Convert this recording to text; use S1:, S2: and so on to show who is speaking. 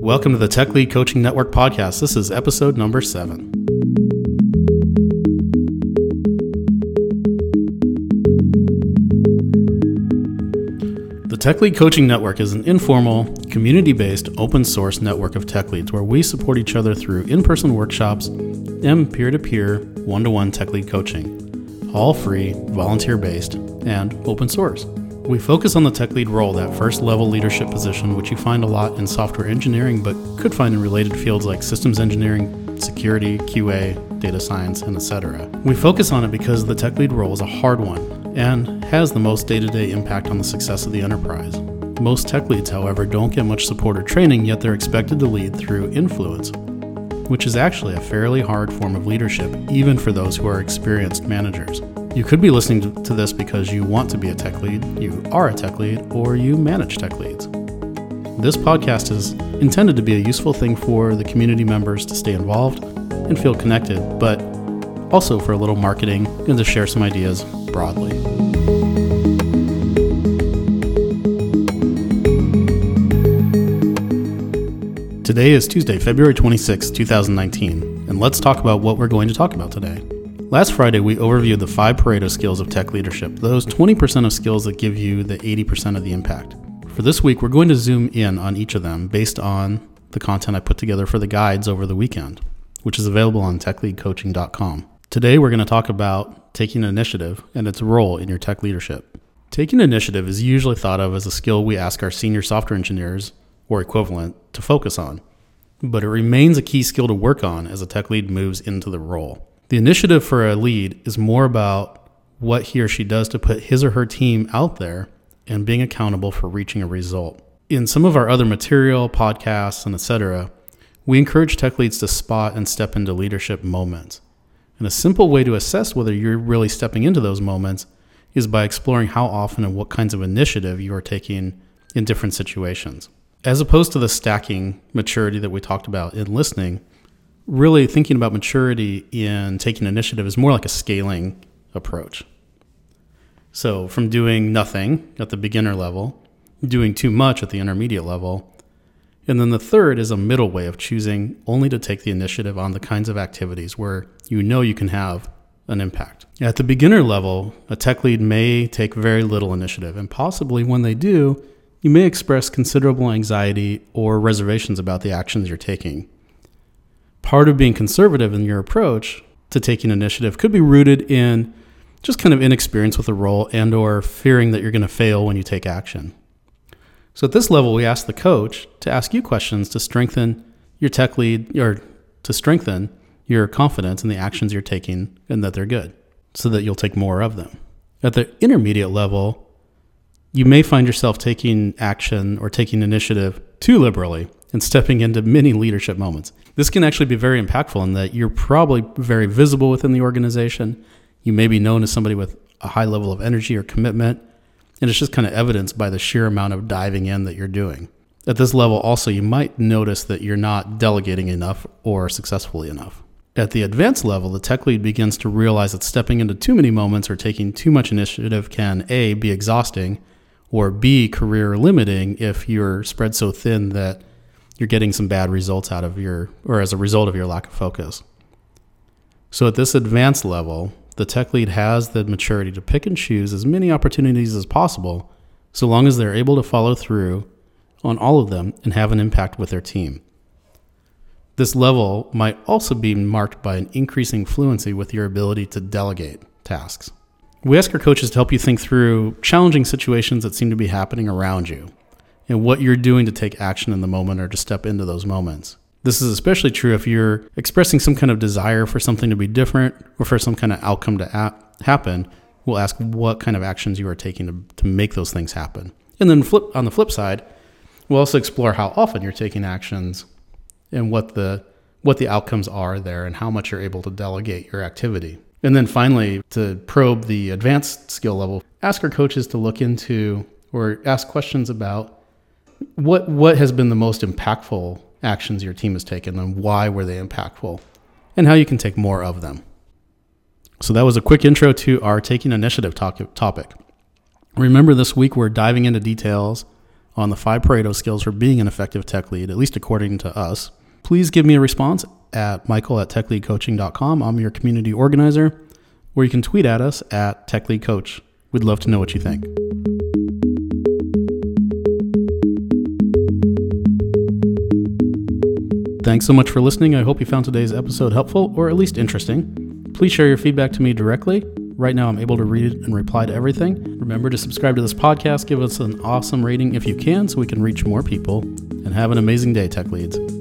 S1: Welcome to the Tech Lead Coaching Network podcast. This is episode number seven. The Tech Lead Coaching Network is an informal, community based, open source network of tech leads where we support each other through in person workshops and peer to peer, one to one tech lead coaching. All free, volunteer based, and open source. We focus on the tech lead role, that first level leadership position, which you find a lot in software engineering, but could find in related fields like systems engineering, security, QA, data science, and etc. We focus on it because the tech lead role is a hard one and has the most day to day impact on the success of the enterprise. Most tech leads, however, don't get much support or training, yet they're expected to lead through influence, which is actually a fairly hard form of leadership, even for those who are experienced managers. You could be listening to this because you want to be a tech lead, you are a tech lead, or you manage tech leads. This podcast is intended to be a useful thing for the community members to stay involved and feel connected, but also for a little marketing and to share some ideas broadly. Today is Tuesday, February 26, 2019, and let's talk about what we're going to talk about today. Last Friday, we overviewed the five Pareto skills of tech leadership, those 20% of skills that give you the 80% of the impact. For this week, we're going to zoom in on each of them based on the content I put together for the guides over the weekend, which is available on techleadcoaching.com. Today, we're going to talk about taking initiative and its role in your tech leadership. Taking initiative is usually thought of as a skill we ask our senior software engineers or equivalent to focus on, but it remains a key skill to work on as a tech lead moves into the role. The initiative for a lead is more about what he or she does to put his or her team out there and being accountable for reaching a result. In some of our other material, podcasts, and etc., we encourage tech leads to spot and step into leadership moments. And a simple way to assess whether you're really stepping into those moments is by exploring how often and what kinds of initiative you are taking in different situations. As opposed to the stacking maturity that we talked about in listening, really thinking about maturity in taking initiative is more like a scaling approach. So, from doing nothing at the beginner level, doing too much at the intermediate level, and then the third is a middle way of choosing only to take the initiative on the kinds of activities where you know you can have an impact. At the beginner level, a tech lead may take very little initiative, and possibly when they do, you may express considerable anxiety or reservations about the actions you're taking part of being conservative in your approach to taking initiative could be rooted in just kind of inexperience with the role and or fearing that you're going to fail when you take action. So at this level, we ask the coach to ask you questions to strengthen your tech lead or to strengthen your confidence in the actions you're taking and that they're good so that you'll take more of them. At the intermediate level, you may find yourself taking action or taking initiative too liberally and stepping into many leadership moments. This can actually be very impactful in that you're probably very visible within the organization. You may be known as somebody with a high level of energy or commitment, and it's just kind of evidenced by the sheer amount of diving in that you're doing. At this level, also, you might notice that you're not delegating enough or successfully enough. At the advanced level, the tech lead begins to realize that stepping into too many moments or taking too much initiative can A, be exhausting, or B, career limiting if you're spread so thin that you're getting some bad results out of your, or as a result of your lack of focus. So at this advanced level, the tech lead has the maturity to pick and choose as many opportunities as possible, so long as they're able to follow through on all of them and have an impact with their team. This level might also be marked by an increasing fluency with your ability to delegate tasks. We ask our coaches to help you think through challenging situations that seem to be happening around you and what you're doing to take action in the moment or to step into those moments. This is especially true if you're expressing some kind of desire for something to be different or for some kind of outcome to happen. We'll ask what kind of actions you are taking to, to make those things happen. And then flip on the flip side, we'll also explore how often you're taking actions and what the what the outcomes are there and how much you're able to delegate your activity. And then finally, to probe the advanced skill level, ask our coaches to look into or ask questions about what what has been the most impactful actions your team has taken and why were they impactful and how you can take more of them. So that was a quick intro to our taking initiative topic. Remember, this week we're diving into details on the five Pareto skills for being an effective tech lead, at least according to us. Please give me a response at michael at techleadcoaching.com. I'm your community organizer, or you can tweet at us at techleadcoach. We'd love to know what you think. Thanks so much for listening. I hope you found today's episode helpful or at least interesting. Please share your feedback to me directly. Right now, I'm able to read it and reply to everything. Remember to subscribe to this podcast, give us an awesome rating if you can, so we can reach more people. And have an amazing day, Tech Leads.